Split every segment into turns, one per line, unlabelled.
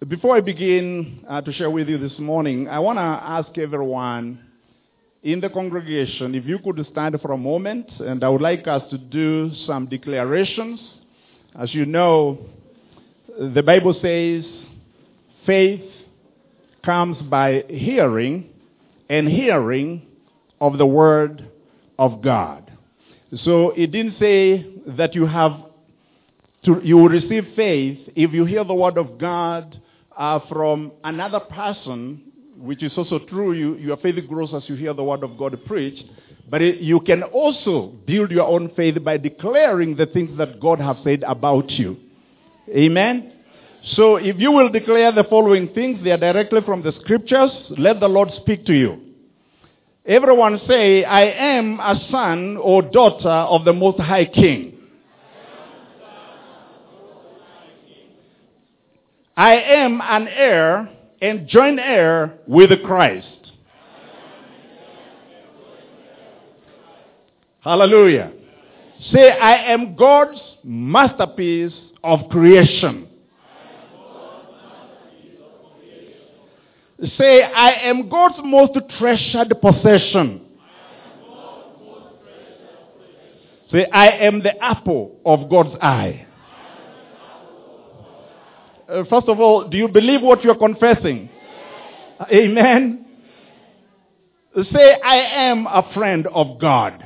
Before I begin uh, to share with you this morning, I want to ask everyone in the congregation if you could stand for a moment, and I would like us to do some declarations. As you know, the Bible says faith comes by hearing, and hearing of the Word of God. So it didn't say that you have to, you will receive faith if you hear the Word of God uh, from another person, which is also true. You, your faith grows as you hear the Word of God preached. But it, you can also build your own faith by declaring the things that God has said about you. Amen? So if you will declare the following things, they are directly from the scriptures, let the Lord speak to you. Everyone say, I am a son or daughter of the Most High King. I am an heir and joint heir with Christ. Hallelujah. Say, I am God's masterpiece of creation. Say, I am God's most treasured possession. Say, I am the apple of God's eye. Uh, first of all, do you believe what you're confessing? Amen. Say, I am a friend of God.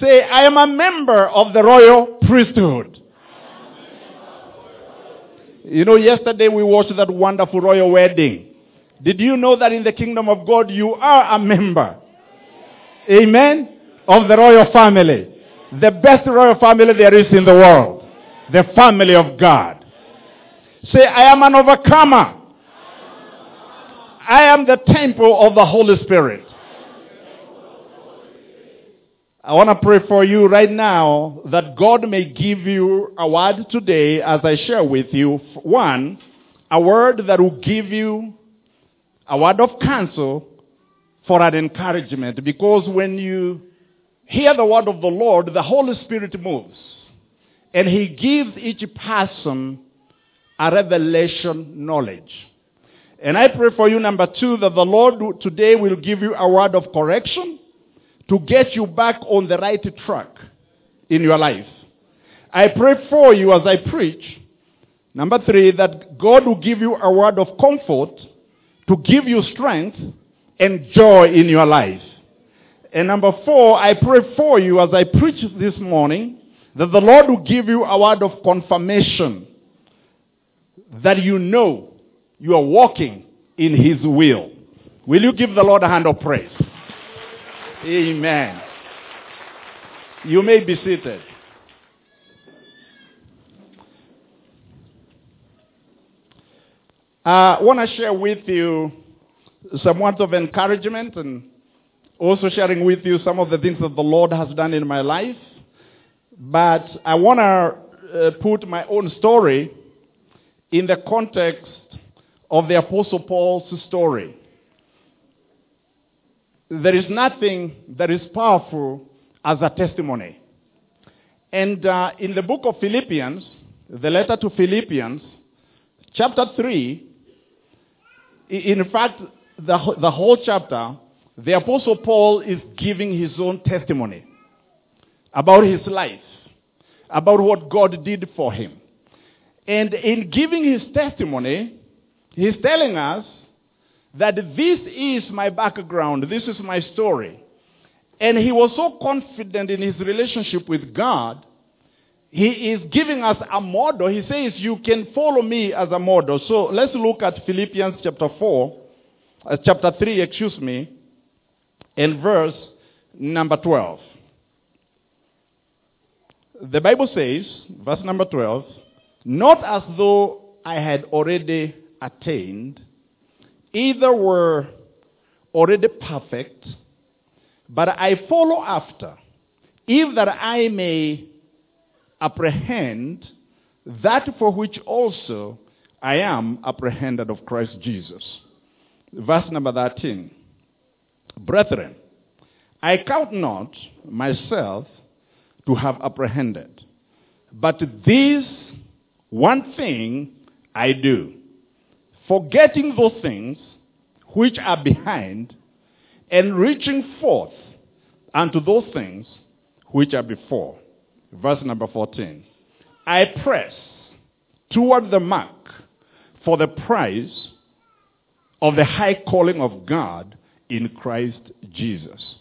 Say, I am a member of the royal priesthood. You know, yesterday we watched that wonderful royal wedding. Did you know that in the kingdom of God you are a member? Amen? Of the royal family. The best royal family there is in the world. The family of God. Say, I am an overcomer. I am the temple of the Holy Spirit. I want to pray for you right now that God may give you a word today as I share with you. One, a word that will give you a word of counsel for an encouragement. Because when you hear the word of the Lord, the Holy Spirit moves. And He gives each person a revelation knowledge. And I pray for you, number two, that the Lord today will give you a word of correction to get you back on the right track in your life. I pray for you as I preach. Number three, that God will give you a word of comfort to give you strength and joy in your life. And number four, I pray for you as I preach this morning that the Lord will give you a word of confirmation that you know you are walking in His will. Will you give the Lord a hand of praise? Amen. You may be seated. Uh, I want to share with you some words of encouragement and also sharing with you some of the things that the Lord has done in my life. But I want to uh, put my own story in the context of the Apostle Paul's story. There is nothing that is powerful as a testimony. And uh, in the book of Philippians, the letter to Philippians, chapter 3, in fact, the, the whole chapter, the Apostle Paul is giving his own testimony about his life, about what God did for him. And in giving his testimony, he's telling us that this is my background, this is my story. And he was so confident in his relationship with God, he is giving us a model. He says, You can follow me as a model. So let's look at Philippians chapter 4, uh, chapter 3, excuse me, and verse number 12. The Bible says, verse number 12, not as though I had already attained, either were already perfect, but I follow after, if that I may apprehend that for which also I am apprehended of Christ Jesus. Verse number 13. Brethren, I count not myself to have apprehended, but this one thing I do, forgetting those things which are behind and reaching forth unto those things which are before. Verse number 14. I press toward the mark for the prize of the high calling of God in Christ Jesus.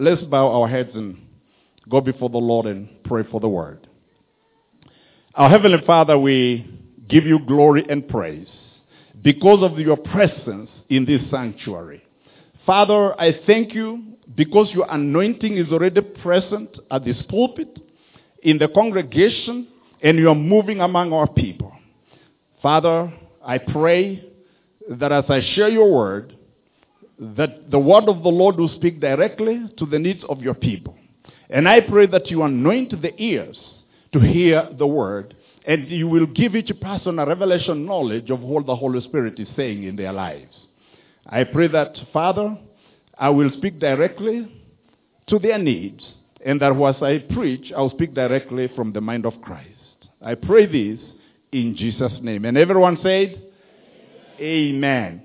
Let's bow our heads and go before the Lord and pray for the word. Our Heavenly Father, we give you glory and praise because of your presence in this sanctuary. Father, I thank you because your anointing is already present at this pulpit, in the congregation, and you are moving among our people. Father, I pray that as I share your word, that the word of the Lord will speak directly to the needs of your people. And I pray that you anoint the ears to hear the word, and you will give each person a revelation knowledge of what the Holy Spirit is saying in their lives. I pray that, Father, I will speak directly to their needs, and that as I preach, I'll speak directly from the mind of Christ. I pray this in Jesus' name. And everyone said, Amen.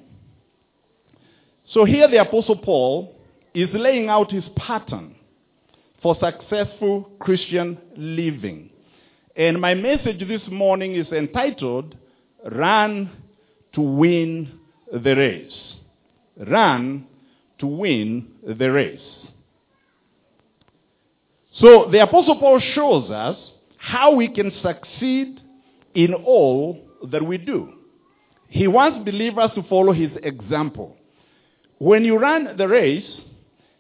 So here the Apostle Paul is laying out his pattern for successful Christian living. And my message this morning is entitled, Run to Win the Race. Run to win the race. So the Apostle Paul shows us how we can succeed in all that we do. He wants believers to follow his example. When you run the race,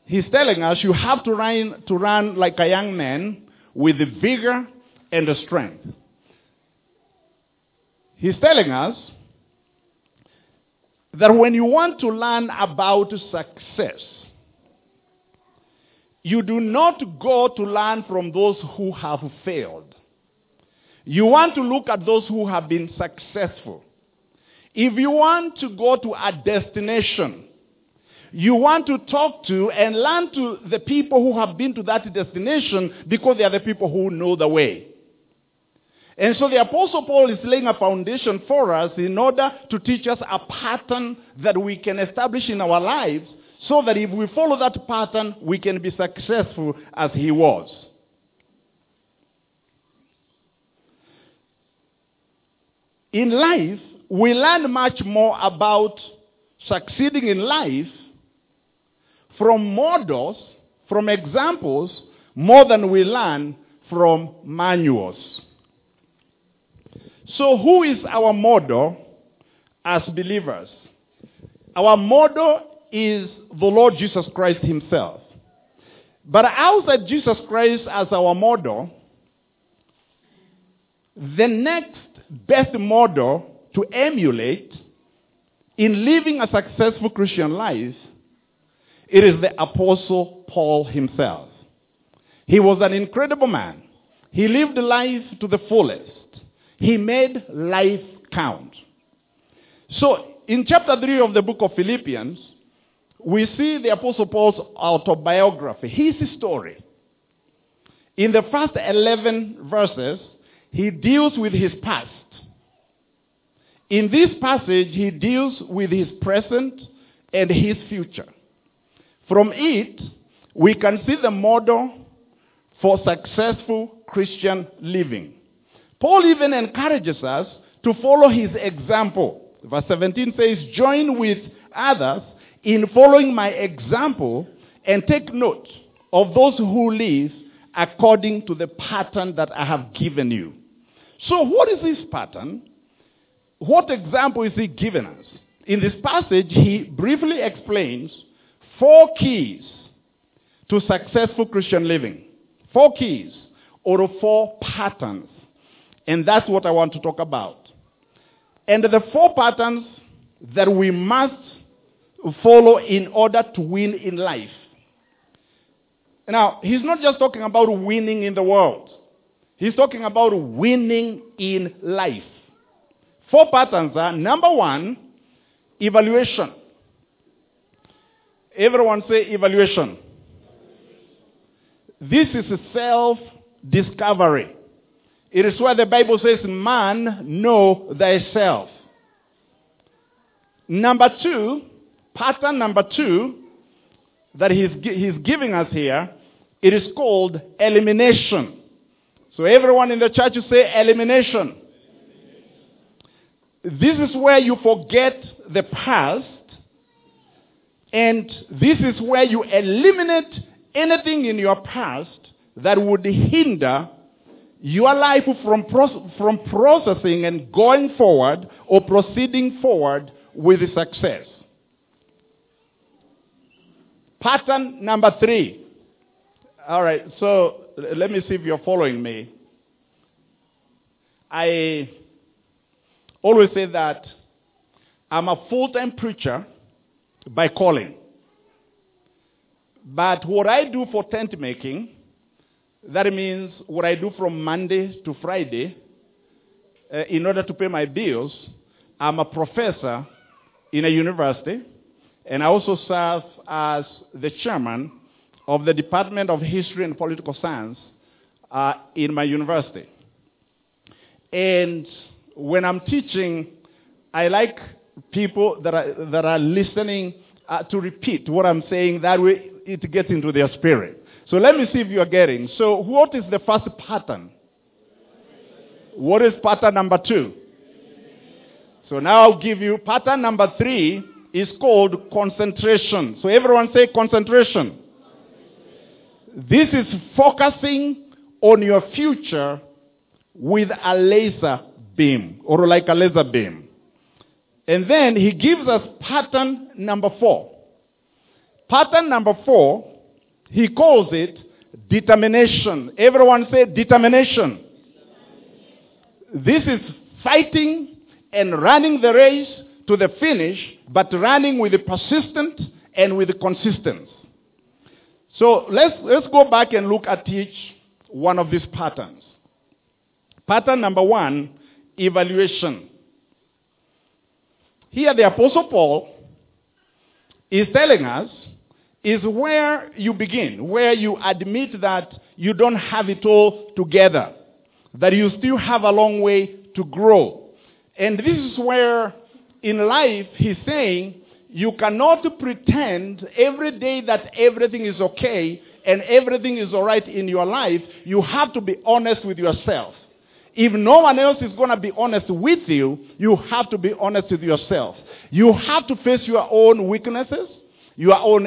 he's telling us you have to run, to run like a young man with the vigor and the strength. He's telling us that when you want to learn about success, you do not go to learn from those who have failed. You want to look at those who have been successful. If you want to go to a destination, you want to talk to and learn to the people who have been to that destination because they are the people who know the way. And so the Apostle Paul is laying a foundation for us in order to teach us a pattern that we can establish in our lives so that if we follow that pattern, we can be successful as he was. In life, we learn much more about succeeding in life from models, from examples, more than we learn from manuals. So, who is our model as believers? Our model is the Lord Jesus Christ Himself. But outside Jesus Christ as our model, the next best model to emulate in living a successful Christian life, it is the Apostle Paul himself. He was an incredible man. He lived life to the fullest. He made life count. So, in chapter 3 of the book of Philippians, we see the Apostle Paul's autobiography, his story. In the first 11 verses, he deals with his past. In this passage, he deals with his present and his future. From it, we can see the model for successful Christian living. Paul even encourages us to follow his example. Verse 17 says, Join with others in following my example and take note of those who live according to the pattern that I have given you. So, what is this pattern? What example is he giving us? In this passage, he briefly explains four keys to successful Christian living. Four keys or four patterns. And that's what I want to talk about. And the four patterns that we must follow in order to win in life. Now, he's not just talking about winning in the world. He's talking about winning in life. Four patterns are number one, evaluation. Everyone say evaluation. This is self discovery. It is where the Bible says, man, know thyself. Number two, pattern number two that he's, he's giving us here, it is called elimination. So everyone in the church say elimination. This is where you forget the past and this is where you eliminate anything in your past that would hinder your life from, from processing and going forward or proceeding forward with success. Pattern number three. All right, so let me see if you're following me. I always say that I'm a full time preacher by calling. But what I do for tent making, that means what I do from Monday to Friday, uh, in order to pay my bills, I'm a professor in a university, and I also serve as the chairman of the Department of History and Political Science uh, in my university. And when I'm teaching, I like people that are, that are listening uh, to repeat what I'm saying. That way it gets into their spirit. So let me see if you are getting. So what is the first pattern? What is pattern number two? So now I'll give you pattern number three is called concentration. So everyone say concentration. This is focusing on your future with a laser beam or like a laser beam. And then he gives us pattern number four. Pattern number four, he calls it determination. Everyone say determination. This is fighting and running the race to the finish, but running with the persistent and with consistency. So let's, let's go back and look at each one of these patterns. Pattern number one, evaluation. Here, the Apostle Paul is telling us is where you begin, where you admit that you don't have it all together, that you still have a long way to grow. And this is where in life he's saying you cannot pretend every day that everything is okay and everything is all right in your life. You have to be honest with yourself. If no one else is going to be honest with you, you have to be honest with yourself. You have to face your own weaknesses, your own,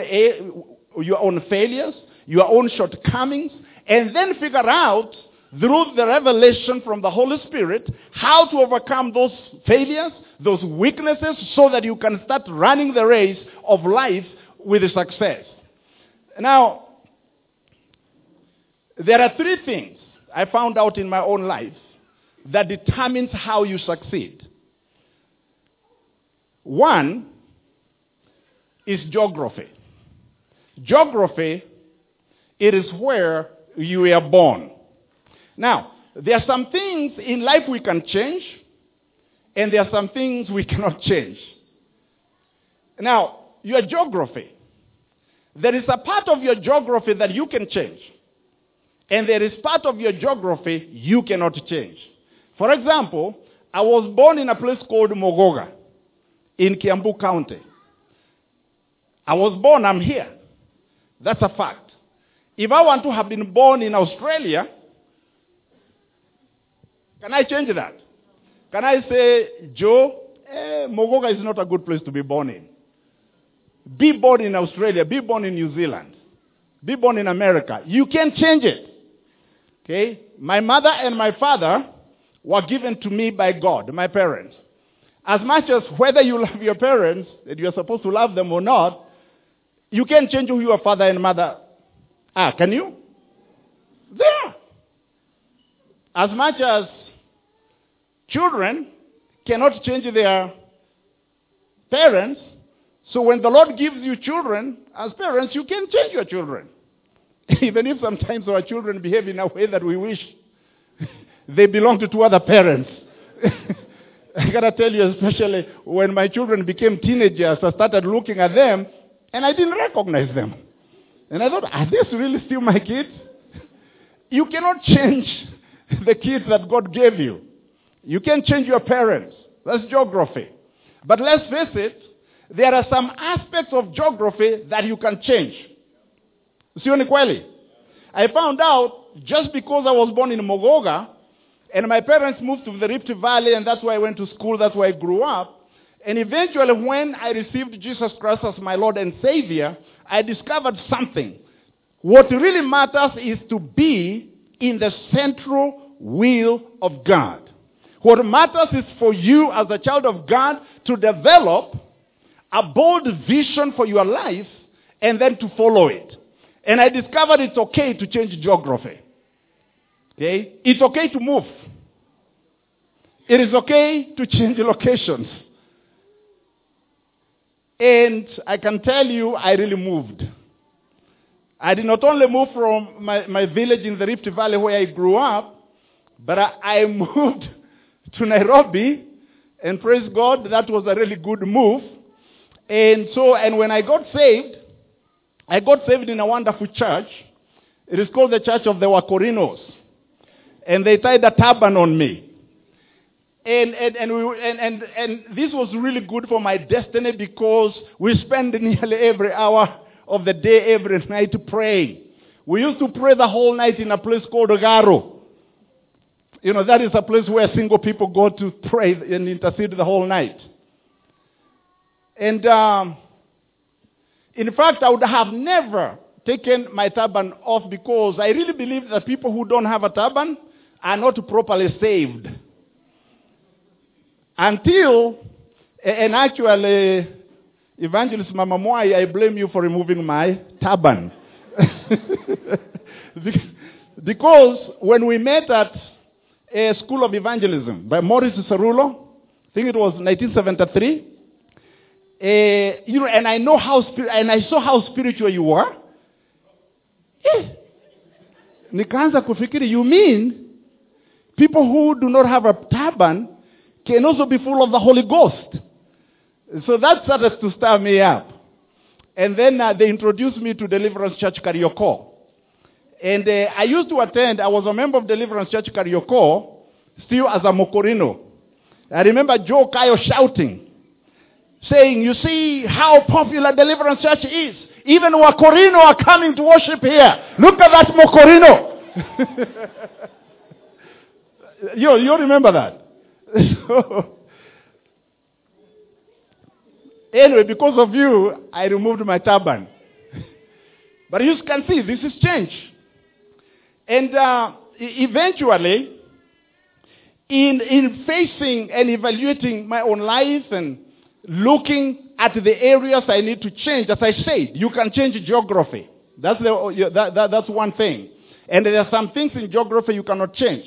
your own failures, your own shortcomings, and then figure out through the revelation from the Holy Spirit how to overcome those failures, those weaknesses, so that you can start running the race of life with success. Now, there are three things I found out in my own life that determines how you succeed. One is geography. Geography, it is where you were born. Now, there are some things in life we can change, and there are some things we cannot change. Now, your geography. There is a part of your geography that you can change. And there is part of your geography you cannot change. For example, I was born in a place called Mogoga in Kiambu County. I was born, I'm here. That's a fact. If I want to have been born in Australia, can I change that? Can I say, Joe, eh, Mogoga is not a good place to be born in? Be born in Australia, be born in New Zealand, be born in America. You can change it. Okay? My mother and my father were given to me by God, my parents. As much as whether you love your parents, that you're supposed to love them or not, you can't change who your father and mother are, can you? There. As much as children cannot change their parents, so when the Lord gives you children, as parents, you can change your children. Even if sometimes our children behave in a way that we wish they belong to two other parents. I gotta tell you, especially when my children became teenagers, I started looking at them and I didn't recognize them. And I thought, are these really still my kids? You cannot change the kids that God gave you. You can change your parents. That's geography. But let's face it, there are some aspects of geography that you can change. Kweli? I found out just because I was born in Mogoga and my parents moved to the Rift Valley and that's why I went to school, that's why I grew up. And eventually when I received Jesus Christ as my Lord and Savior, I discovered something. What really matters is to be in the central will of God. What matters is for you as a child of God to develop a bold vision for your life and then to follow it. And I discovered it's okay to change geography. Okay? It's okay to move. It is okay to change locations. And I can tell you, I really moved. I did not only move from my, my village in the Rift Valley where I grew up, but I, I moved to Nairobi, and praise God, that was a really good move. And so, and when I got saved, I got saved in a wonderful church. It is called the Church of the Wakorinos. And they tied a turban on me. And, and, and, we, and, and, and this was really good for my destiny because we spend nearly every hour of the day, every night praying. We used to pray the whole night in a place called Ogaro. You know, that is a place where single people go to pray and intercede the whole night. And um, in fact, I would have never taken my turban off because I really believe that people who don't have a turban are not properly saved. Until, and actually, Evangelist Mama Mwai, I blame you for removing my turban. because when we met at a school of evangelism by Morris Cerullo, I think it was 1973, uh, you know, and I know how spir- and I saw how spiritual you were. Eh. Nikaanza kufikiri, you mean people who do not have a turban can also be full of the Holy Ghost. So that started to stir me up. And then uh, they introduced me to Deliverance Church Karioko. And uh, I used to attend, I was a member of Deliverance Church Karioko, still as a Mokorino. I remember Joe Kayo shouting, saying, you see how popular Deliverance Church is. Even Wakorino are coming to worship here. Look at that Mokorino. you, you remember that? anyway, because of you, I removed my turban. but you can see, this is change. And uh, eventually, in, in facing and evaluating my own life and looking at the areas I need to change, as I said, you can change geography. That's, the, that, that, that's one thing. And there are some things in geography you cannot change.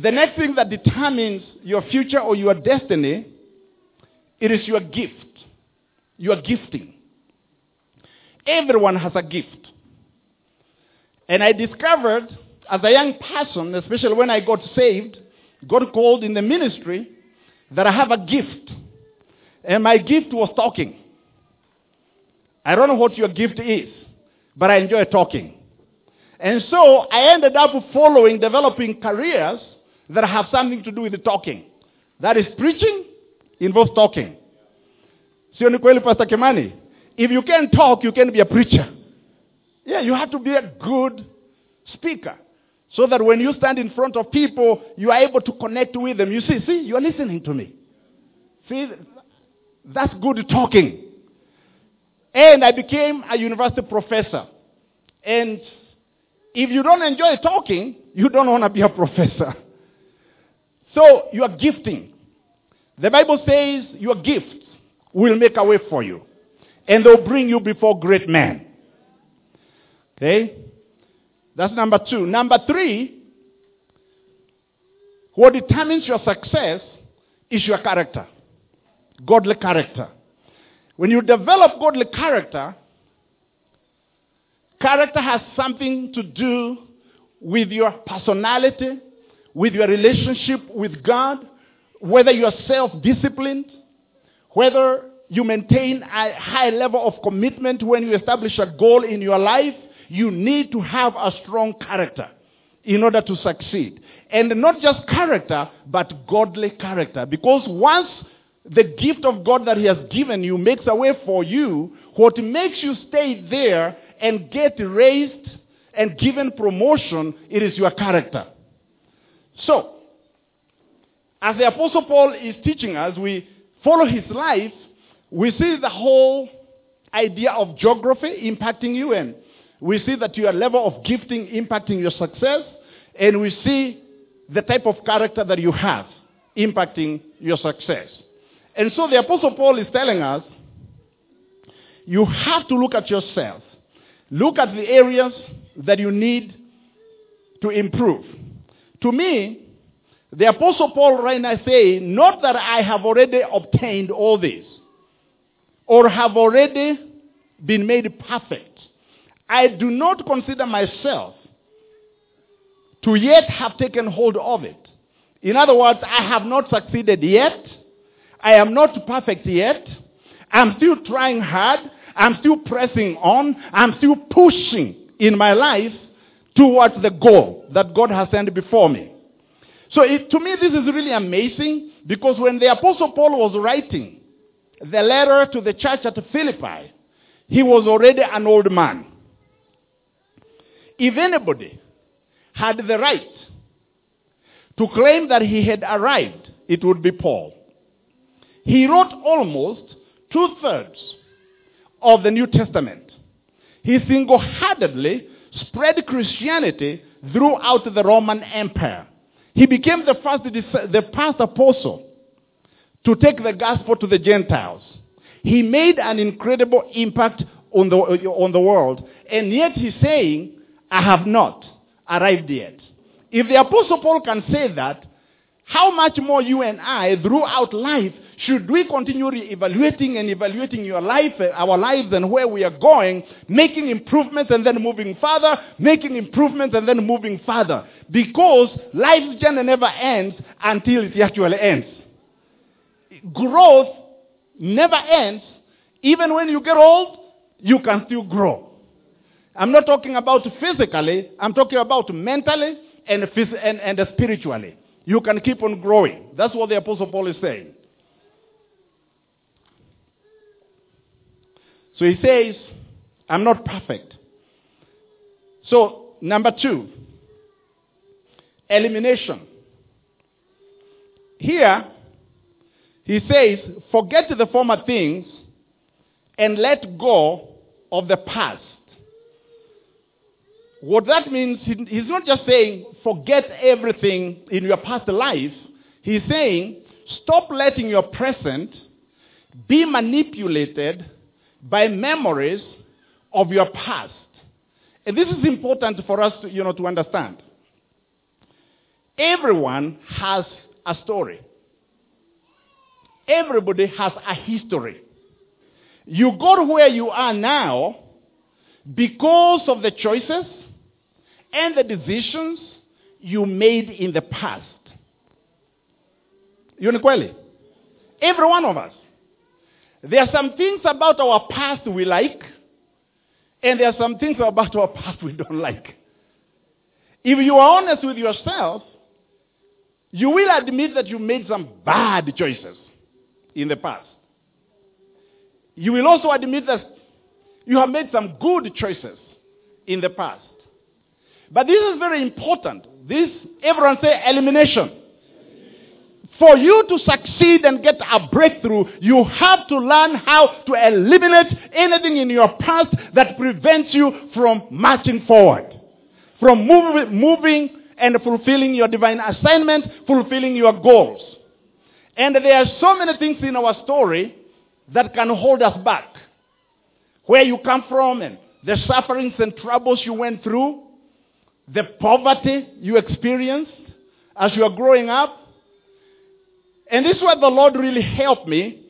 The next thing that determines your future or your destiny, it is your gift. Your gifting. Everyone has a gift. And I discovered as a young person, especially when I got saved, got called in the ministry, that I have a gift. And my gift was talking. I don't know what your gift is, but I enjoy talking. And so I ended up following, developing careers that have something to do with the talking. That is preaching involves talking. Sio ni Pastor Kimani? If you can't talk, you can't be a preacher. Yeah, you have to be a good speaker. So that when you stand in front of people, you are able to connect with them. You see, see, you are listening to me. See, that's good talking. And I became a university professor. And if you don't enjoy talking, you don't want to be a professor. So you are gifting. The Bible says your gifts will make a way for you. And they'll bring you before great men. Okay? That's number two. Number three, what determines your success is your character. Godly character. When you develop godly character, character has something to do with your personality, with your relationship with God, whether you are self-disciplined, whether you maintain a high level of commitment when you establish a goal in your life, you need to have a strong character. in order to succeed. And not just character, but godly character. Because once the gift of God that He has given you makes a way for you, what makes you stay there and get raised and given promotion, it is your character. So, as the Apostle Paul is teaching us, we follow his life, we see the whole idea of geography impacting you, and we see that your level of gifting impacting your success, and we see the type of character that you have impacting your success. And so the Apostle Paul is telling us you have to look at yourself. Look at the areas that you need to improve. To me, the Apostle Paul right now saying, not that I have already obtained all this or have already been made perfect. I do not consider myself to yet have taken hold of it. In other words, I have not succeeded yet. I am not perfect yet. I'm still trying hard. I'm still pressing on. I'm still pushing in my life towards the goal that God has sent before me. So it, to me, this is really amazing because when the Apostle Paul was writing the letter to the church at Philippi, he was already an old man. If anybody had the right to claim that he had arrived, it would be Paul. He wrote almost two thirds of the New Testament. He single handedly spread Christianity throughout the Roman Empire. He became the first, the first apostle to take the gospel to the Gentiles. He made an incredible impact on the, on the world. And yet he's saying, I have not arrived yet. If the apostle Paul can say that, how much more you and I throughout life should we continue evaluating and evaluating your life, uh, our lives and where we are going, making improvements and then moving further, making improvements and then moving further. Because life's journey never ends until it actually ends. Growth never ends. Even when you get old, you can still grow. I'm not talking about physically, I'm talking about mentally and, and, and spiritually. You can keep on growing. That's what the Apostle Paul is saying. So he says, I'm not perfect. So, number two, elimination. Here, he says, forget the former things and let go of the past. What that means, he's not just saying forget everything in your past life. He's saying stop letting your present be manipulated by memories of your past. And this is important for us to, you know, to understand. Everyone has a story. Everybody has a history. You got where you are now because of the choices and the decisions you made in the past. Uniquely. Every one of us. There are some things about our past we like, and there are some things about our past we don't like. If you are honest with yourself, you will admit that you made some bad choices in the past. You will also admit that you have made some good choices in the past. But this is very important. This, everyone say elimination. For you to succeed and get a breakthrough, you have to learn how to eliminate anything in your past that prevents you from marching forward, from moving and fulfilling your divine assignment, fulfilling your goals. And there are so many things in our story that can hold us back. Where you come from and the sufferings and troubles you went through, the poverty you experienced as you are growing up, and this is where the Lord really helped me.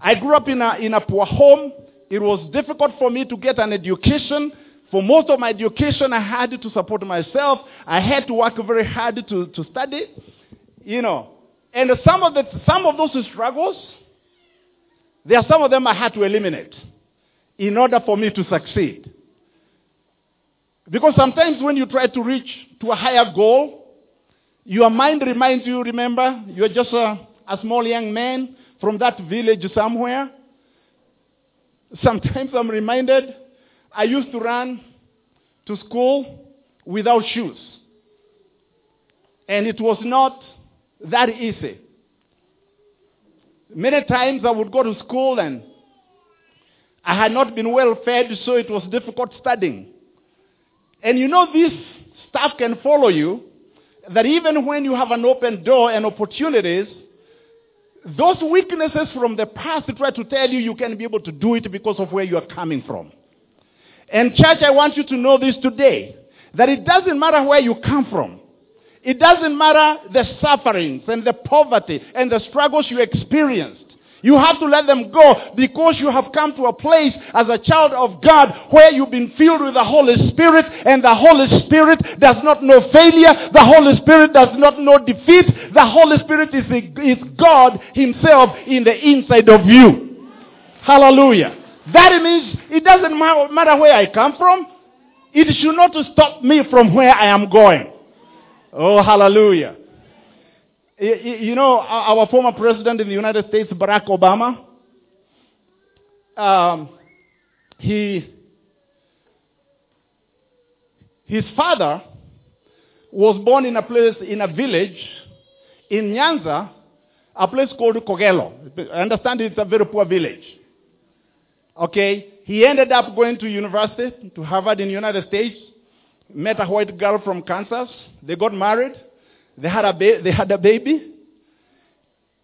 I grew up in a, in a poor home. It was difficult for me to get an education. For most of my education, I had to support myself. I had to work very hard to, to study. You know. And some of, the, some of those struggles, there are some of them I had to eliminate in order for me to succeed. Because sometimes when you try to reach to a higher goal, your mind reminds you, remember, you're just a, a small young man from that village somewhere. Sometimes I'm reminded I used to run to school without shoes. And it was not that easy. Many times I would go to school and I had not been well fed, so it was difficult studying. And you know, this stuff can follow you, that even when you have an open door and opportunities, those weaknesses from the past try to tell you you can be able to do it because of where you are coming from. And church, I want you to know this today, that it doesn't matter where you come from. It doesn't matter the sufferings and the poverty and the struggles you experienced. You have to let them go because you have come to a place as a child of God where you've been filled with the Holy Spirit and the Holy Spirit does not know failure. The Holy Spirit does not know defeat. The Holy Spirit is, is God himself in the inside of you. Hallelujah. That means it doesn't matter where I come from. It should not stop me from where I am going. Oh, hallelujah. You know, our former president in the United States, Barack Obama, um, he, his father was born in a place, in a village in Nyanza, a place called Kogelo. I understand it's a very poor village. Okay, he ended up going to university, to Harvard in the United States, met a white girl from Kansas. They got married. They had a, ba- they had a baby.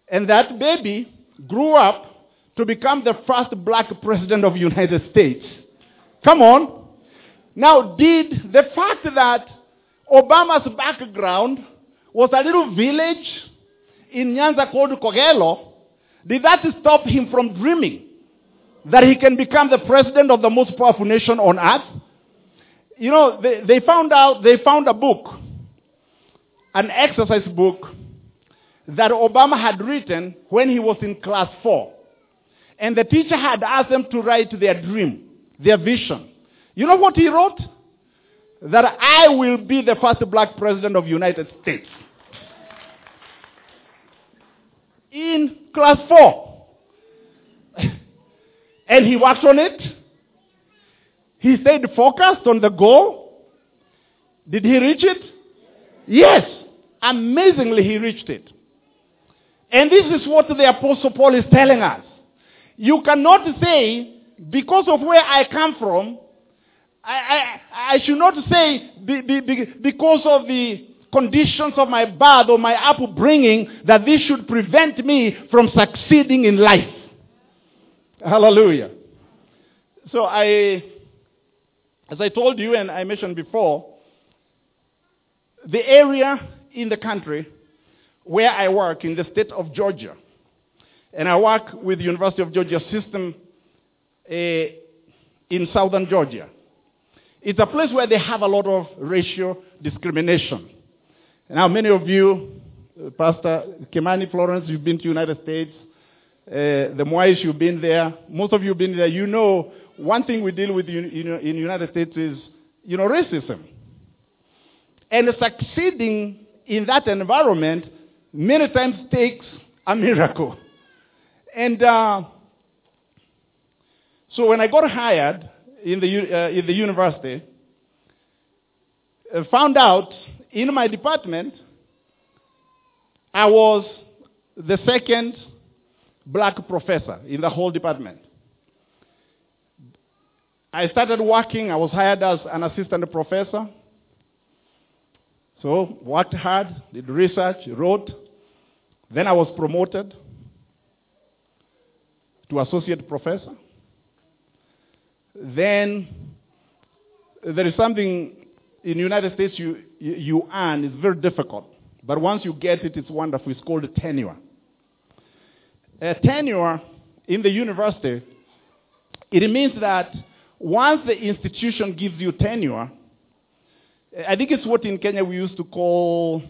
And that baby grew up to become the first black president of the United States. Come on. Now, did the fact that Obama's background was a little village in Nyanza called Kogelo, did that stop him from dreaming that he can become the president of the most powerful nation on earth? You know, they, they found out, they found a book an exercise book that Obama had written when he was in class four. And the teacher had asked them to write their dream, their vision. You know what he wrote? That I will be the first black president of the United States. In class four. and he worked on it. He stayed focused on the goal. Did he reach it? Yes. Amazingly, he reached it. And this is what the Apostle Paul is telling us. You cannot say, because of where I come from, I, I, I should not say be, be, be, because of the conditions of my birth or my upbringing that this should prevent me from succeeding in life. Hallelujah. So I, as I told you and I mentioned before, the area in the country where I work in the state of Georgia. And I work with the University of Georgia system uh, in southern Georgia. It's a place where they have a lot of racial discrimination. Now, many of you, uh, Pastor Kimani Florence, you've been to United States. Uh, the Mwais, you've been there. Most of you have been there. You know, one thing we deal with in, in, in United States is, you know, racism. And succeeding in that environment many times takes a miracle. And uh, so when I got hired in the, uh, in the university, I found out in my department, I was the second black professor in the whole department. I started working, I was hired as an assistant professor. So, worked hard, did research, wrote. Then I was promoted to associate professor. Then there is something in the United States you, you earn. It's very difficult. But once you get it, it's wonderful. It's called tenure. A tenure in the university, it means that once the institution gives you tenure, I think it's what in Kenya we used to call,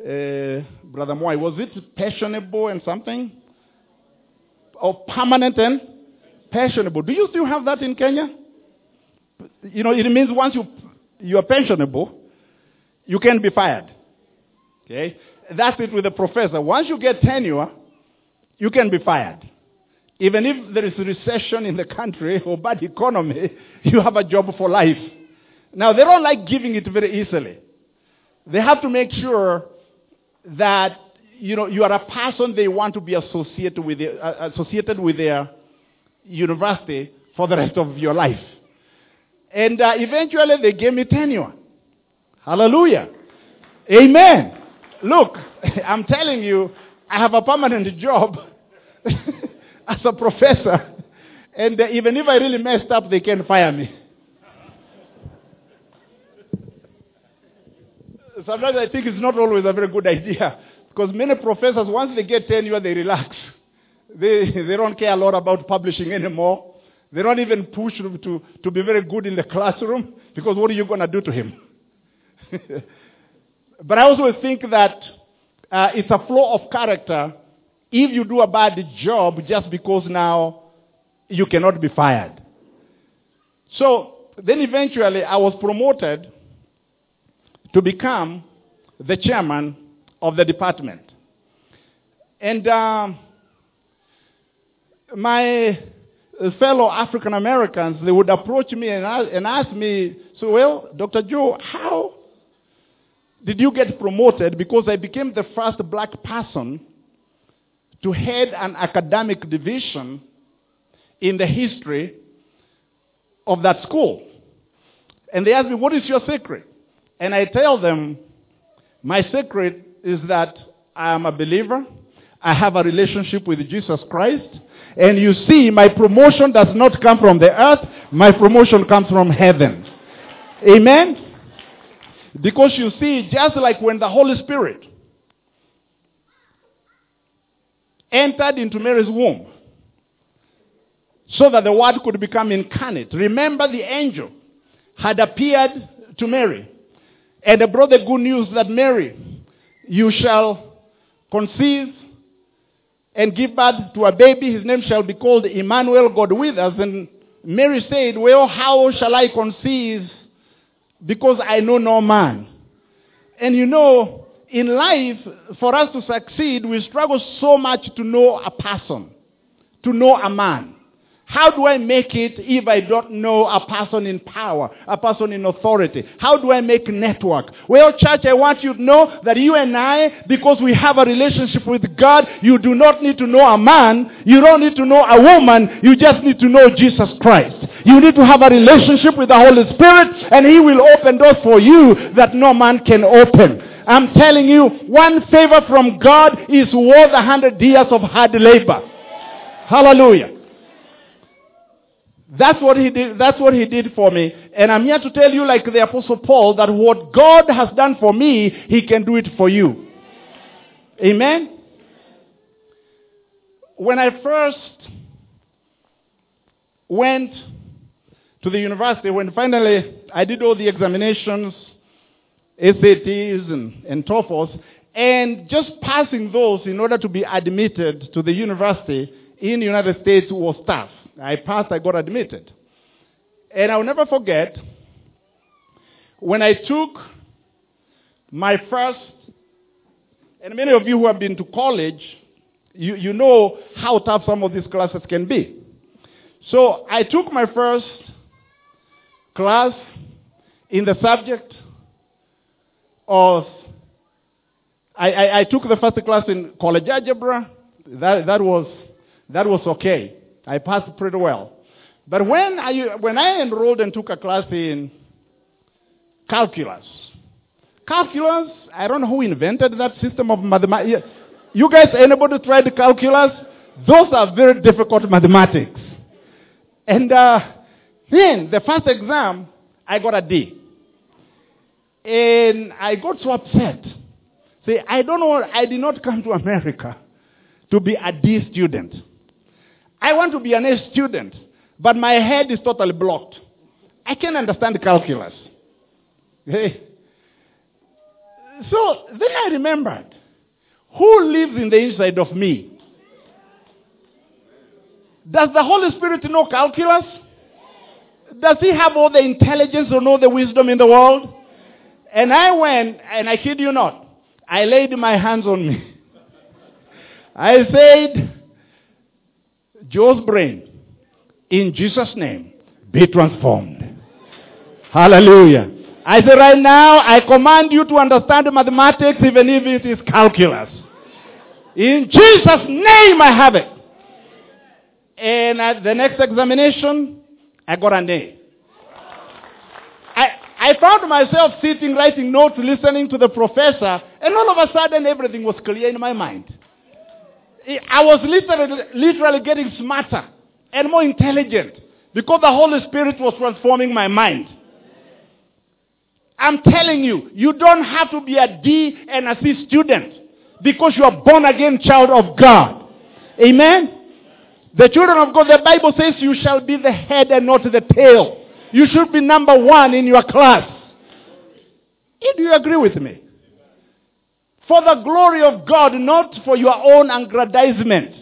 uh, Brother Moy, was it passionable and something? Or permanent and passionable. Do you still have that in Kenya? You know, it means once you you are pensionable, you can be fired. Okay? That's it with a professor. Once you get tenure, you can be fired. Even if there is recession in the country or bad economy, you have a job for life. Now, they don't like giving it very easily. They have to make sure that you know you are a person they want to be associated with, uh, associated with their university for the rest of your life. And uh, eventually, they gave me tenure. Hallelujah. Amen. Look, I'm telling you, I have a permanent job as a professor. And uh, even if I really messed up, they can fire me. Sometimes I think it's not always a very good idea. Because many professors, once they get tenure, they relax. They, they don't care a lot about publishing anymore. They don't even push to, to, be very good in the classroom because what are you going to do to him? but I also think that uh, it's a flaw of character if you do a bad job just because now you cannot be fired. So then eventually I was promoted to become the chairman of the department. And um, my fellow African Americans, they would approach me and ask, and ask me, so well, Dr. Joe, how did you get promoted? Because I became the first black person to head an academic division in the history of that school. And they ask me, what is your secret? And I tell them, my secret is that I am a believer. I have a relationship with Jesus Christ. And you see, my promotion does not come from the earth. My promotion comes from heaven. Amen? Because you see, just like when the Holy Spirit entered into Mary's womb so that the word could become incarnate. Remember the angel had appeared to Mary and brought the good news that Mary, you shall conceive and give birth to a baby. His name shall be called Emmanuel, God with us. And Mary said, well, how shall I conceive? Because I know no man. And you know, in life, for us to succeed, we struggle so much to know a person, to know a man. How do I make it if I don't know a person in power, a person in authority? How do I make network? Well, church, I want you to know that you and I, because we have a relationship with God, you do not need to know a man. You don't need to know a woman. You just need to know Jesus Christ. You need to have a relationship with the Holy Spirit and He will open doors for you that no man can open. I'm telling you, one favor from God is worth a hundred years of hard labor. Hallelujah. That's what he did. That's what he did for me. And I'm here to tell you, like the apostle Paul, that what God has done for me, he can do it for you. Amen. When I first went to the university, when finally I did all the examinations, SATs and, and TOEFLs, and just passing those in order to be admitted to the university in the United States was tough. I passed, I got admitted. And I'll never forget when I took my first, and many of you who have been to college, you, you know how tough some of these classes can be. So I took my first class in the subject of, I, I, I took the first class in college algebra. That, that, was, that was okay. I passed pretty well. But when I, when I enrolled and took a class in calculus, calculus, I don't know who invented that system of mathematics. You guys, anybody tried calculus? Those are very difficult mathematics. And uh, then the first exam, I got a D. And I got so upset. Say, I don't know, I did not come to America to be a D student. I want to be an A student, but my head is totally blocked. I can't understand calculus. Hey. So then I remembered who lives in the inside of me? Does the Holy Spirit know calculus? Does he have all the intelligence or know the wisdom in the world? And I went, and I kid you not, I laid my hands on me. I said, Joe's brain, in Jesus' name, be transformed. Hallelujah. I say right now, I command you to understand mathematics even if it is calculus. In Jesus' name I have it. And at the next examination, I got an A. I, I found myself sitting, writing notes, listening to the professor, and all of a sudden everything was clear in my mind. I was literally, literally getting smarter and more intelligent because the Holy Spirit was transforming my mind. I'm telling you, you don't have to be a D and a C student because you are born again child of God. Amen? The children of God, the Bible says you shall be the head and not the tail. You should be number one in your class. Do you agree with me? For the glory of God, not for your own aggrandizement.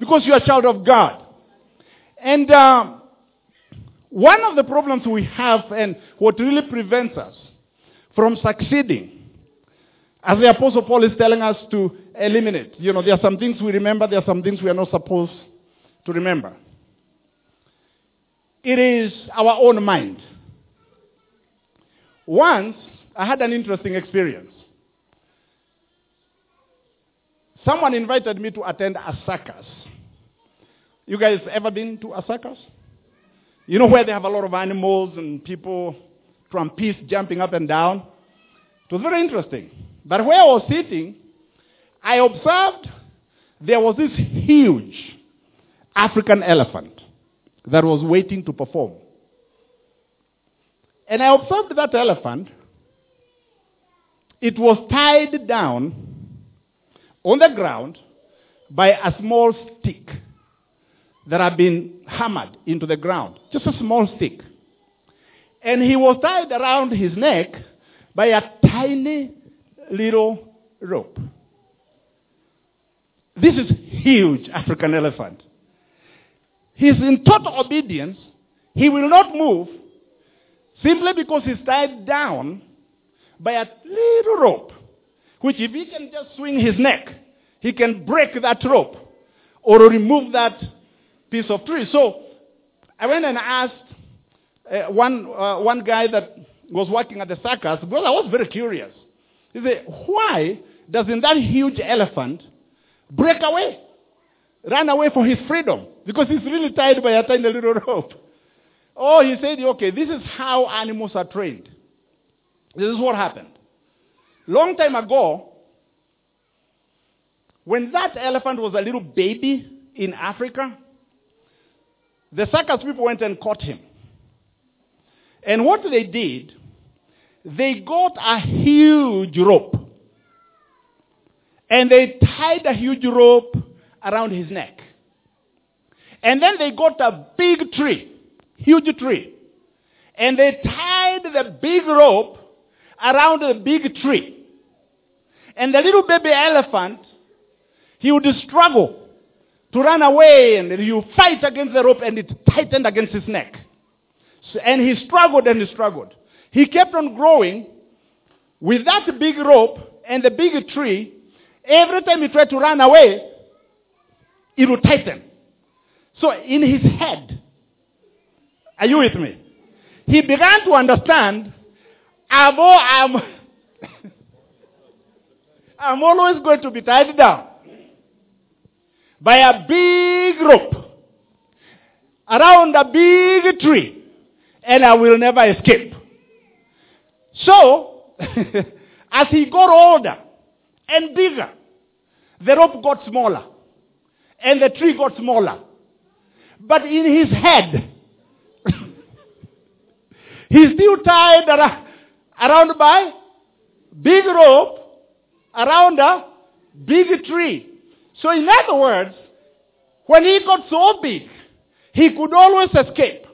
Because you are a child of God. And uh, one of the problems we have and what really prevents us from succeeding, as the Apostle Paul is telling us to eliminate. You know, there are some things we remember, there are some things we are not supposed to remember. It is our own mind. Once, I had an interesting experience. Someone invited me to attend a circus. You guys ever been to a circus? You know where they have a lot of animals and people, trapeze jumping up and down? It was very interesting. But where I was sitting, I observed there was this huge African elephant that was waiting to perform. And I observed that elephant. It was tied down on the ground by a small stick that had been hammered into the ground. Just a small stick. And he was tied around his neck by a tiny little rope. This is huge African elephant. He's in total obedience. He will not move simply because he's tied down by a little rope, which if he can just swing his neck, he can break that rope or remove that piece of tree. So I went and asked uh, one, uh, one guy that was working at the circus, because I was very curious. He said, why doesn't that huge elephant break away? Run away for his freedom? Because he's really tied by a tiny little rope. Oh, he said, okay, this is how animals are trained. This is what happened. Long time ago, when that elephant was a little baby in Africa, the circus people went and caught him. And what they did, they got a huge rope. And they tied a huge rope around his neck. And then they got a big tree, huge tree. And they tied the big rope around the big tree. And the little baby elephant, he would struggle to run away and he would fight against the rope and it tightened against his neck. So, and he struggled and he struggled. He kept on growing with that big rope and the big tree. Every time he tried to run away, it would tighten. So in his head, are you with me? He began to understand, I'm, I'm, I'm always going to be tied down by a big rope around a big tree and I will never escape. So, as he got older and bigger, the rope got smaller and the tree got smaller. But in his head, he's still tied around by big rope around a big tree. So in other words, when he got so big, he could always escape.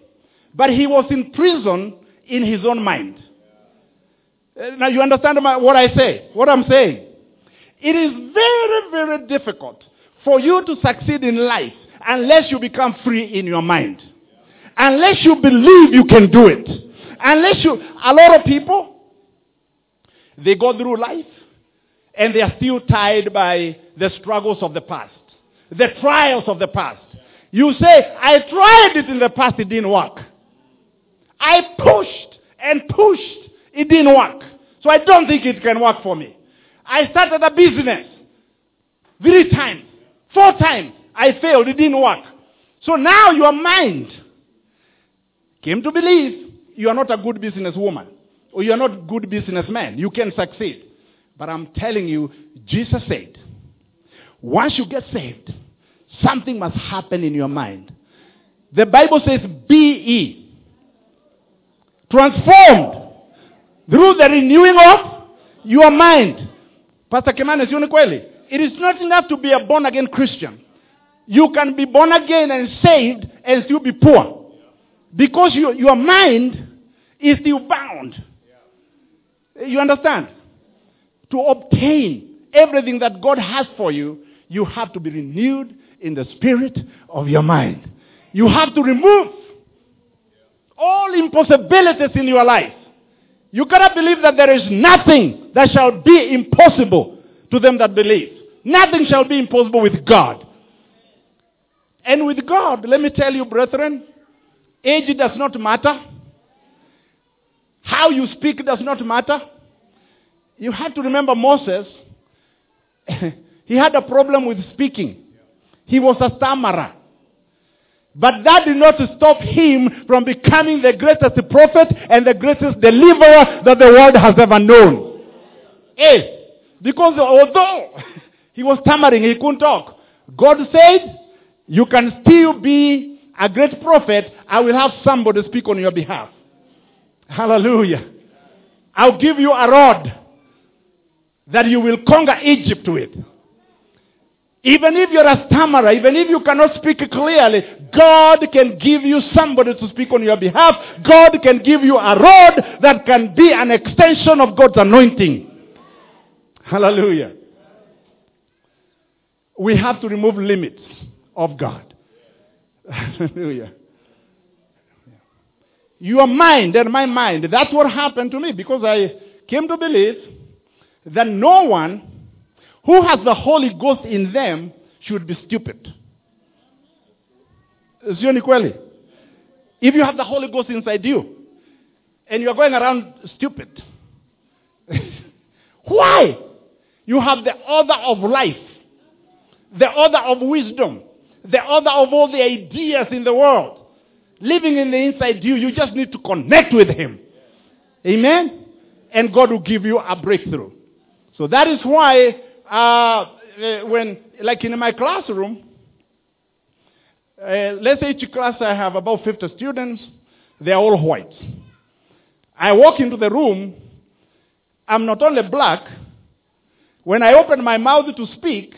But he was in prison in his own mind. Uh, now you understand my, what I say, what I'm saying. It is very, very difficult for you to succeed in life unless you become free in your mind. Unless you believe you can do it. Unless you, a lot of people, they go through life and they are still tied by the struggles of the past, the trials of the past. You say, I tried it in the past, it didn't work. I pushed and pushed, it didn't work. So I don't think it can work for me. I started a business three times, four times. I failed, it didn't work. So now your mind came to believe you are not a good businesswoman or you are not good businessman. You can succeed. But I'm telling you, Jesus said, once you get saved, something must happen in your mind. The Bible says, be transformed through the renewing of your mind. Pastor Kimani, sio ni kweli? It is not enough to be a born again Christian. You can be born again and saved and still be poor. Because your, your mind is still bound. You understand? To obtain everything that God has for you, you have to be renewed in the spirit of your mind. You have to remove all impossibilities in your life. You cannot believe that there is nothing that shall be impossible to them that believe. Nothing shall be impossible with God. And with God, let me tell you, brethren, age does not matter. How you speak does not matter. You have to remember Moses. he had a problem with speaking. He was a stammerer. But that did not stop him from becoming the greatest prophet and the greatest deliverer that the world has ever known. Hey, because although he was stammering, he couldn't talk. God said, you can still be a great prophet. I will have somebody speak on your behalf. Hallelujah. I'll give you a rod that you will conquer Egypt with. Even if you're a stammerer, even if you cannot speak clearly, God can give you somebody to speak on your behalf. God can give you a rod that can be an extension of God's anointing. Hallelujah. We have to remove limits of God. Hallelujah. Your mind and my mind, that's what happened to me because I came to believe that no one who has the Holy Ghost in them should be stupid. If you have the Holy Ghost inside you and you are going around stupid, why? You have the order of life, the order of wisdom, the order of all the ideas in the world living in the inside you. You just need to connect with Him. Amen? And God will give you a breakthrough. So that is why uh, when, like in my classroom, uh, let's say each class I have about 50 students, they're all white. I walk into the room, I'm not only black, when I open my mouth to speak,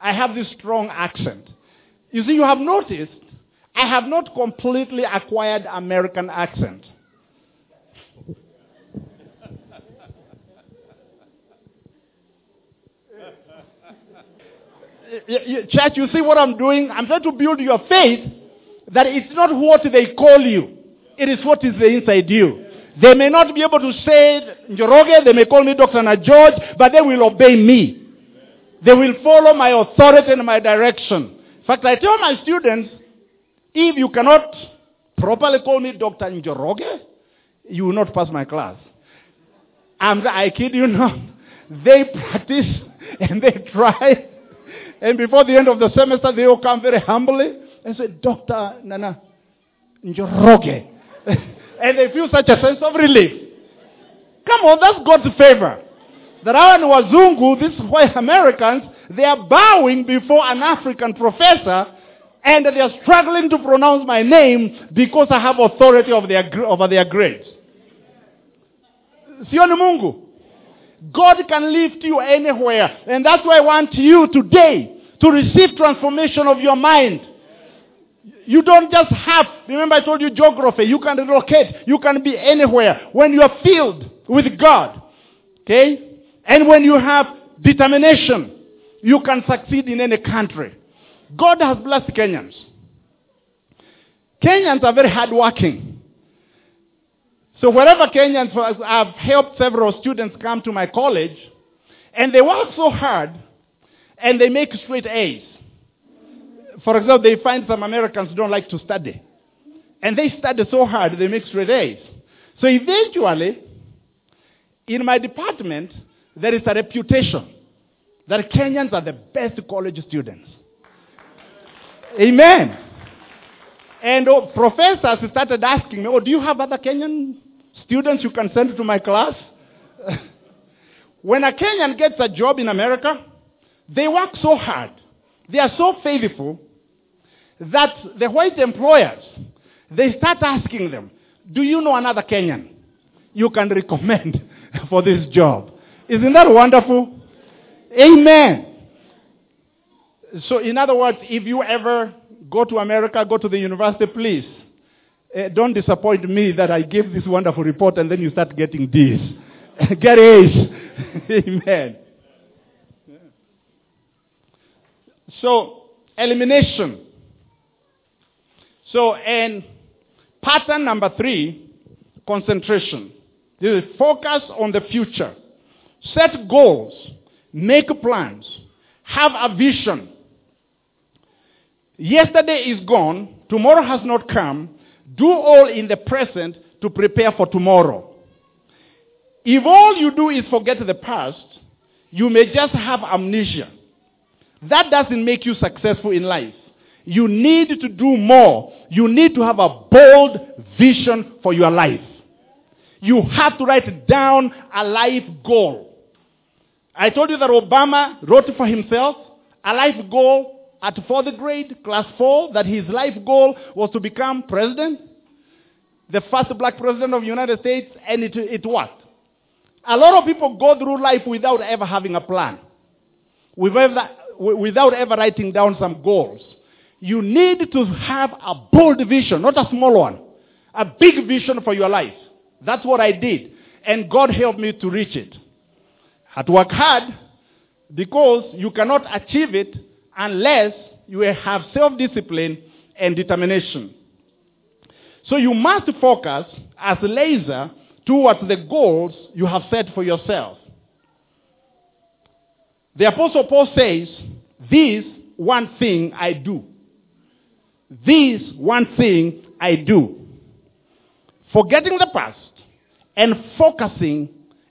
I have this strong accent. You see, you have noticed, I have not completely acquired American accent. Church, you see what I'm doing? I'm trying to build your faith that it's not what they call you. It is what is inside you. They may not be able to say Njoroge, they may call me Dr. Na George, but they will obey me. They will follow my authority and my direction. In fact, I tell my students, if you cannot properly call me Dr. Njoroge, you will not pass my class. I'm, I kid you not. They practice and they try. And before the end of the semester, they all come very humbly and say, Dr. Nana Njoroge. and they feel such a sense of relief. Come on, that's God's favor. That our Wazungu, these white Americans, they are bowing before an African professor and they are struggling to pronounce my name because I have authority over their, over their. Sioni Mungu. God can lift you anywhere. And that's why I want you today to receive transformation of your mind. You don't just have, remember I told you geography, you can relocate, you can be anywhere. When you are filled with God, okay? And when you have determination, you can succeed in any country. God has blessed Kenyans. Kenyans are very hardworking. So wherever Kenyans, I've helped several students come to my college, and they work so hard, and they make straight A's. For example, they find some Americans don't like to study. And they study so hard, they make straight A's. So eventually, in my department, there is a reputation that Kenyans are the best college students. Amen. And oh, professors started asking me, oh, do you have other Kenyan students you can send to my class? when a Kenyan gets a job in America, they work so hard. They are so faithful that the white employers, they start asking them, do you know another Kenyan you can recommend for this job? Isn't that wonderful? Amen. So, in other words, if you ever go to America, go to the university, please uh, don't disappoint me that I gave this wonderful report and then you start getting D's. Get A's. Amen. So, elimination. So, and pattern number three, concentration. This is focus on the future. Set goals. Make plans. Have a vision. Yesterday is gone. Tomorrow has not come. Do all in the present to prepare for tomorrow. If all you do is forget the past, you may just have amnesia. That doesn't make you successful in life. You need to do more. You need to have a bold vision for your life. You have to write down a life goal. I told you that Obama wrote for himself a life goal at fourth grade, class four, that his life goal was to become president, the first black president of the United States, and it, it worked. A lot of people go through life without ever having a plan, without, without ever writing down some goals. You need to have a bold vision, not a small one, a big vision for your life. That's what I did. And God helped me to reach it. I had to work hard because you cannot achieve it unless you have self-discipline and determination. So you must focus as a laser towards the goals you have set for yourself. The Apostle Paul says, This one thing I do. This one thing I do. Forgetting the past and focusing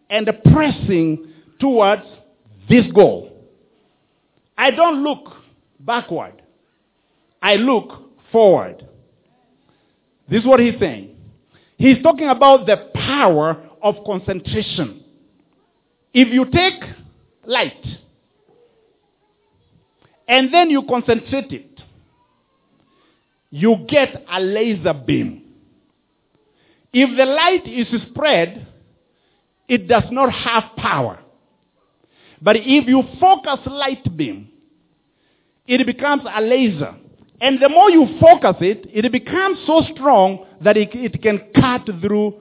and pressing towards this goal. I don't look backward. I look forward. This is what he's saying. He's talking about the power of concentration. If you take light and then you concentrate it, you get a laser beam. If the light is spread, it does not have power. But if you focus light beam, it becomes a laser. And the more you focus it, it becomes so strong that it, it can cut through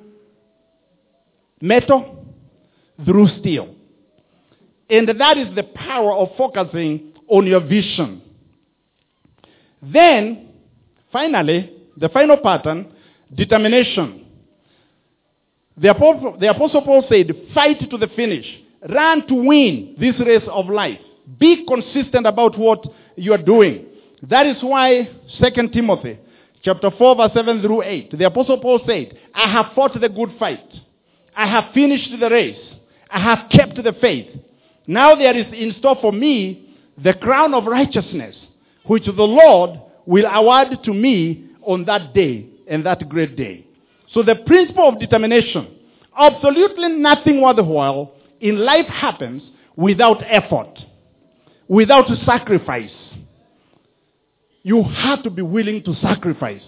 metal, through steel. And that is the power of focusing on your vision. Then, finally, the final pattern, determination. The Apostle, the Apostle Paul said, fight to the finish. Run to win this race of life. Be consistent about what you are doing. That is why 2 Timothy chapter 4 verse 7 through 8, the Apostle Paul said, I have fought the good fight. I have finished the race. I have kept the faith. Now there is in store for me the crown of righteousness, which the Lord will award to me on that day and that great day. So the principle of determination, absolutely nothing worthwhile in life happens without effort, without sacrifice. You have to be willing to sacrifice.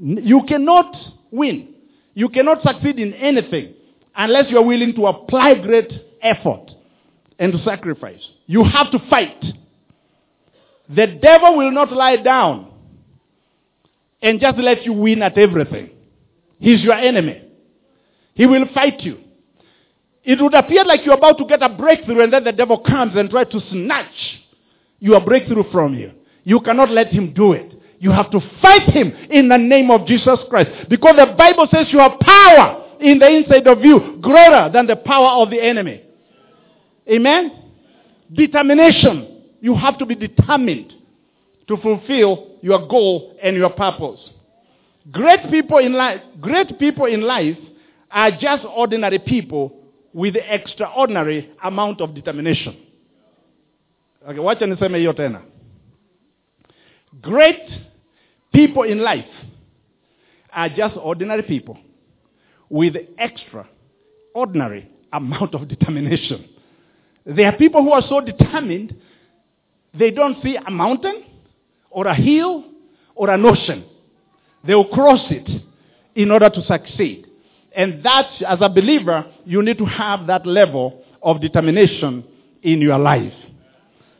You cannot win. You cannot succeed in anything unless you are willing to apply great effort and to sacrifice. You have to fight. The devil will not lie down and just let you win at everything. He's your enemy. He will fight you. It would appear like you're about to get a breakthrough and then the devil comes and tries to snatch your breakthrough from you. You cannot let him do it. You have to fight him in the name of Jesus Christ. Because the Bible says you have power in the inside of you greater than the power of the enemy. Amen? Determination. You have to be determined to fulfill your goal and your purpose. Great people in life, great people in life are just ordinary people with extraordinary amount of determination. Okay, wacha niseme hiyo tena. Great people in life are just ordinary people with extraordinary amount of determination. There are people who are so determined they don't see a mountain or a hill or an ocean. They will cross it in order to succeed. And that, as a believer, you need to have that level of determination in your life.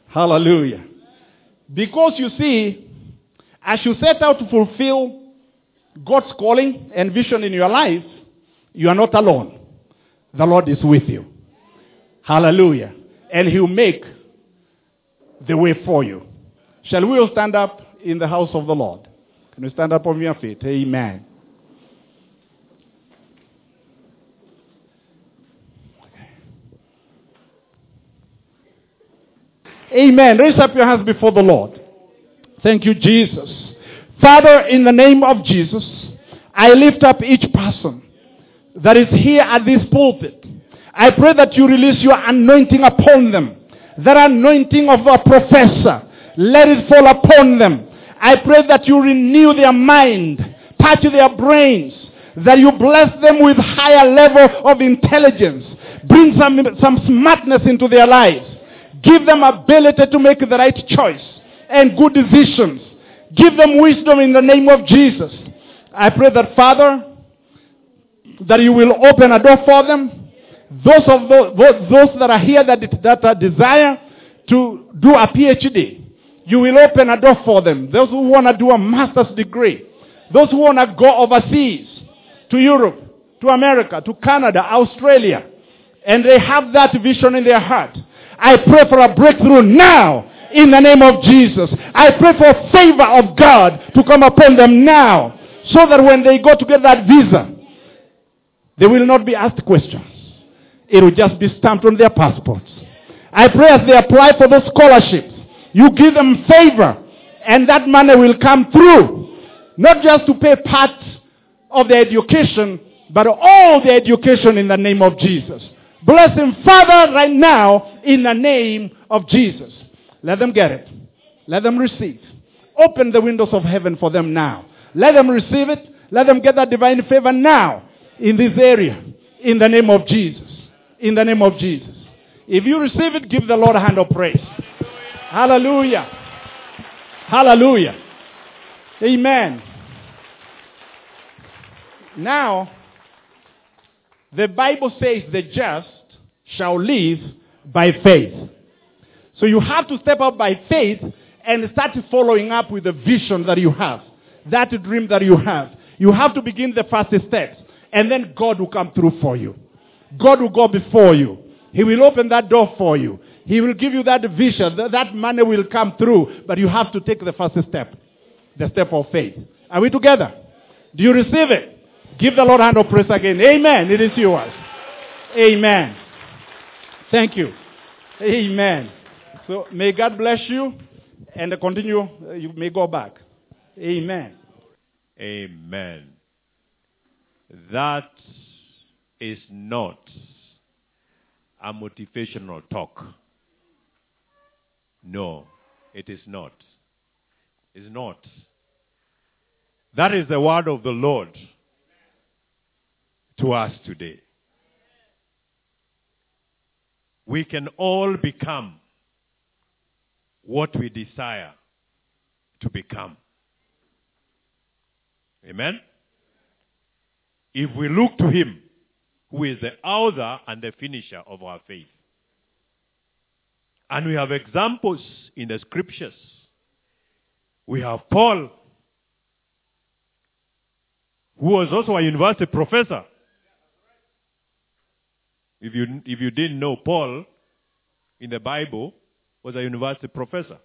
Hallelujah. Because you see, as you set out to fulfill God's calling and vision in your life, you are not alone. The Lord is with you. Hallelujah. And He'll make the way for you. Shall we all stand up in the house of the Lord? Can you stand up on your feet? Amen. Amen. Raise up your hands before the Lord. Thank you, Jesus. Father, in the name of Jesus, I lift up each person that is here at this pulpit. I pray that you release your anointing upon them. That anointing of a professor. Let it fall upon them. I pray that you renew their mind, touch their brains, that you bless them with higher level of intelligence, bring some, some smartness into their lives, give them ability to make the right choice and good decisions. Give them wisdom in the name of Jesus. I pray that Father, that you will open a door for them. Those of those, those that are here that, that desire to do a PhD, you will open a door for them. Those who want to do a master's degree. Those who want to go overseas to Europe, to America, to Canada, Australia. And they have that vision in their heart. I pray for a breakthrough now in the name of Jesus. I pray for favor of God to come upon them now so that when they go to get that visa, they will not be asked questions. It will just be stamped on their passports. I pray as they apply for those scholarships, you give them favor and that money will come through. Not just to pay part of the education, but all the education in the name of Jesus. Bless them, Father, right now in the name of Jesus. Let them get it. Let them receive. Open the windows of heaven for them now. Let them receive it. Let them get that divine favor now in this area in the name of Jesus. In the name of Jesus. If you receive it, give the Lord a hand of praise. Hallelujah. Hallelujah. Amen. Now, the Bible says the just shall live by faith. So you have to step up by faith and start following up with the vision that you have, that dream that you have. You have to begin the first steps, and then God will come through for you. God will go before you. He will open that door for you. He will give you that vision. That money will come through, but you have to take the first step, the step of faith. Are we together? Do you receive it? Give the Lord hand of praise again. Amen. It is yours. Amen. Thank you. Amen. So may God bless you and continue. Uh, you may go back. Amen.
Amen. That is not a motivational talk. No, it is not. It's not. That is the word of the Lord to us today. We can all become what we desire to become. Amen? If we look to Him, who is the author and the finisher of our faith. And we have examples in the scriptures. We have Paul, who was also a university professor. If you, if you didn't know, Paul in the Bible was a university professor.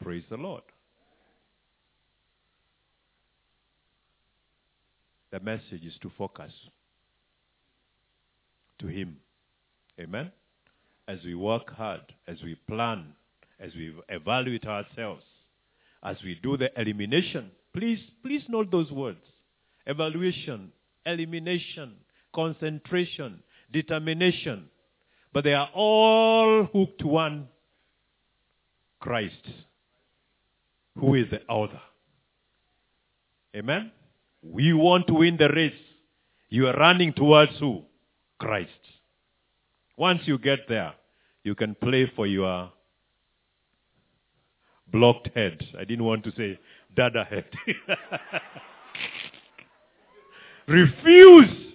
Praise the Lord. The message is to focus to Him. Amen. As we work hard, as we plan, as we evaluate ourselves, as we do the elimination, please, please note those words. Evaluation, elimination, concentration, determination. But they are all hooked to one Christ, who is the author. Amen? We want to win the race. You are running towards who? Christ. Once you get there, you can play for your blocked head. I didn't want to say dada head. Refuse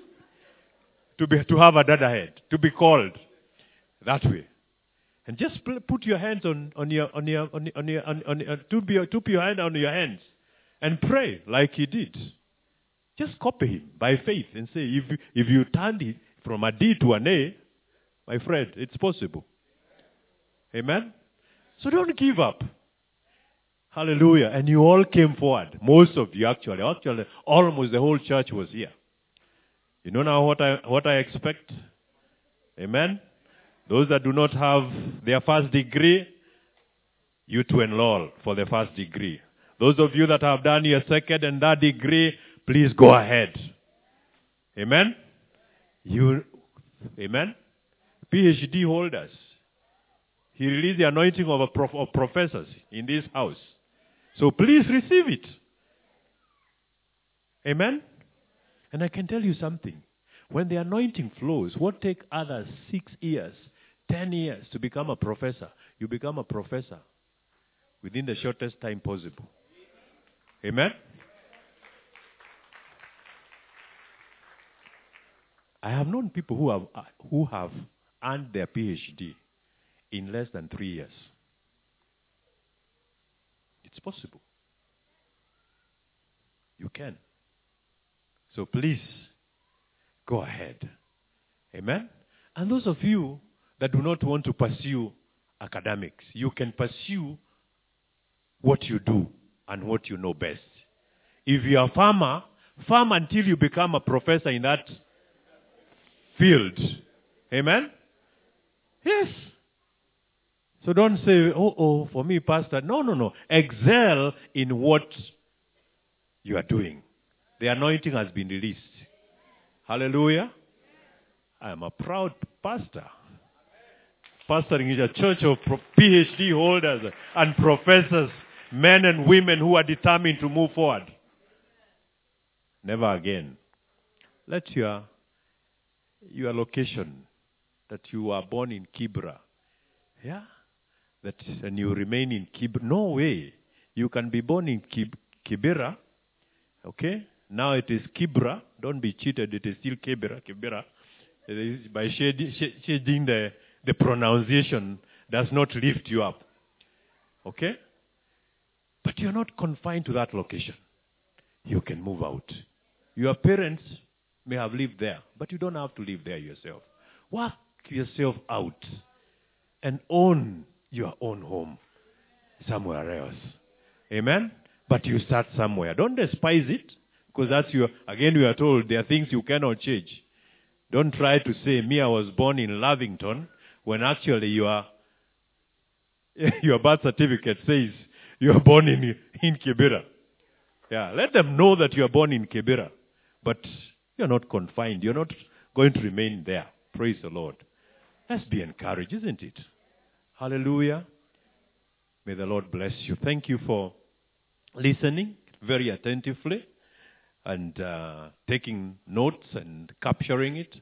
to, be, to have a dada head, to be called that way. And just put your hands on, on your, on your, on, your- on your, on, on, on, tip your, tip your hand on your hands and pray like he did. Just copy him by faith and say, if, if you turned it from a D to an A, my friend, it's possible. Amen? So don't give up. Hallelujah. And you all came forward. Most of you actually. Actually, almost the whole church was here. You know now what I, what I expect? Amen? Those that do not have their first degree, you to enroll for the first degree. Those of you that have done your second and third degree, please go ahead. Amen? You, amen? PhD holders. He released the anointing of, a prof, of professors in this house. So please receive it. Amen? And I can tell you something. When the anointing flows, what take others six years, ten years to become a professor, you become a professor within the shortest time possible. Amen? I have known people who have, who have earned their PhD in less than three years. It's possible. You can. So please, go ahead. Amen? And those of you that do not want to pursue academics, you can pursue what you do and what you know best. If you're a farmer, farm until you become a professor in that field. Amen? Yes. So don't say, oh, oh, for me, Pastor. No, no, no. Excel in what you are doing. The anointing has been released. Hallelujah. I am a proud pastor. Pastoring is a church of PhD holders and professors, men and women who are determined to move forward. Never again. Let your, your location, that you are born in Kibra, yeah, that and you remain in Kibra. No way. You can be born in Kib- Kibera, okay? Now it is Kibra. Don't be cheated. It is still Kibera. Kibera. It is by changing the, the pronunciation does not lift you up. Okay? But you're not confined to that location. You can move out. Your parents may have lived there, but you don't have to live there yourself. Work yourself out and own your own home somewhere else. Amen? But you start somewhere. Don't despise it, because that's your, again, we are told there are things you cannot change. Don't try to say, me, I was born in Lavington, when actually your, your birth certificate says you are born in, in Kibera. Yeah, let them know that you are born in Kibera. But you're not confined. You're not going to remain there. Praise the Lord. Let's be encouraged, isn't it? Hallelujah. May the Lord bless you. Thank you for listening very attentively and uh, taking notes and capturing it.